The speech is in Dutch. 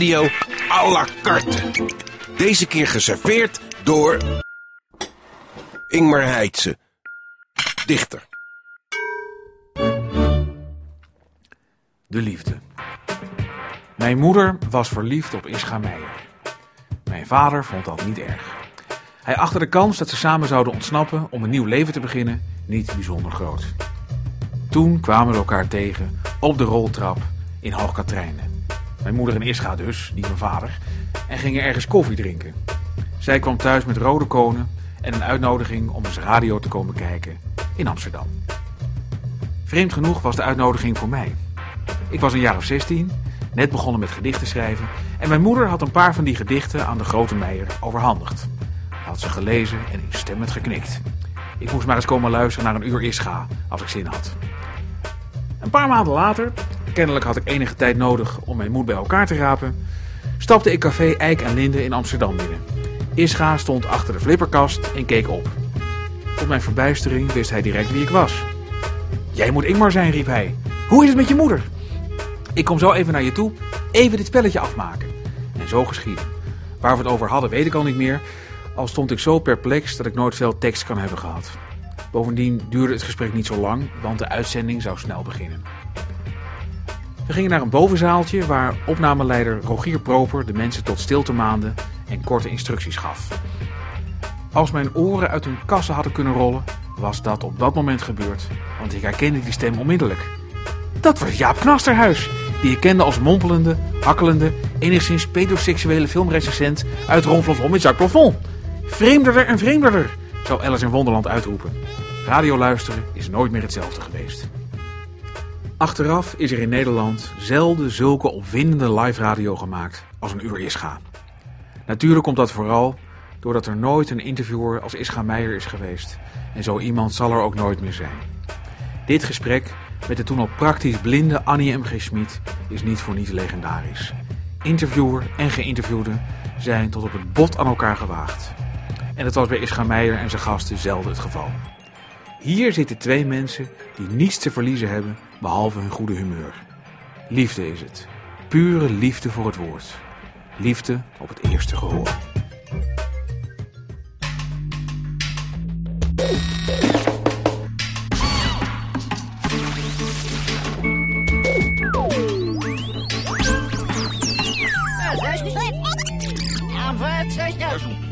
radio à la carte. Deze keer geserveerd door... Ingmar Heitse, dichter. De liefde. Mijn moeder was verliefd op Ischa Meijer. Mijn vader vond dat niet erg. Hij achtte de kans dat ze samen zouden ontsnappen om een nieuw leven te beginnen niet bijzonder groot. Toen kwamen we elkaar tegen op de roltrap in Hoogkatrijnen. Mijn moeder en Ischa dus, niet mijn vader, en gingen ergens koffie drinken. Zij kwam thuis met rode konen en een uitnodiging om eens radio te komen kijken in Amsterdam. Vreemd genoeg was de uitnodiging voor mij. Ik was een jaar of 16, net begonnen met gedichten schrijven en mijn moeder had een paar van die gedichten aan de grote Meijer overhandigd. Had ze gelezen en instemmend geknikt. Ik moest maar eens komen luisteren naar een uur Ischa als ik zin had. Een paar maanden later, kennelijk had ik enige tijd nodig om mijn moed bij elkaar te rapen, stapte ik café Eik en Linde in Amsterdam binnen. Ischa stond achter de flipperkast en keek op. Tot mijn verbijstering wist hij direct wie ik was. Jij moet Ingmar zijn, riep hij. Hoe is het met je moeder? Ik kom zo even naar je toe, even dit spelletje afmaken. En zo geschiedde. Waar we het over hadden weet ik al niet meer, al stond ik zo perplex dat ik nooit veel tekst kan hebben gehad. Bovendien duurde het gesprek niet zo lang, want de uitzending zou snel beginnen. We gingen naar een bovenzaaltje waar opnameleider Rogier Proper de mensen tot stilte maande en korte instructies gaf. Als mijn oren uit hun kassen hadden kunnen rollen, was dat op dat moment gebeurd, want ik herkende die stem onmiddellijk. Dat was Jaap Knasterhuis, die ik kende als mompelende, hakkelende, enigszins pedoseksuele filmrecensent uit Ronflonvon met Jacques Plafond. Vreemderder en vreemderder, zou Alice in Wonderland uitroepen. Radio luisteren is nooit meer hetzelfde geweest. Achteraf is er in Nederland zelden zulke opwindende live radio gemaakt als een uur Ischa. Natuurlijk komt dat vooral doordat er nooit een interviewer als Ischa Meijer is geweest. En zo iemand zal er ook nooit meer zijn. Dit gesprek met de toen al praktisch blinde Annie M.G. Schmid is niet voor niets legendarisch. Interviewer en geïnterviewde zijn tot op het bot aan elkaar gewaagd. En dat was bij Ischa Meijer en zijn gasten zelden het geval. Hier zitten twee mensen die niets te verliezen hebben behalve hun goede humeur. Liefde is het. Pure liefde voor het woord. Liefde op het eerste gehoor. Ja, wat zeg je?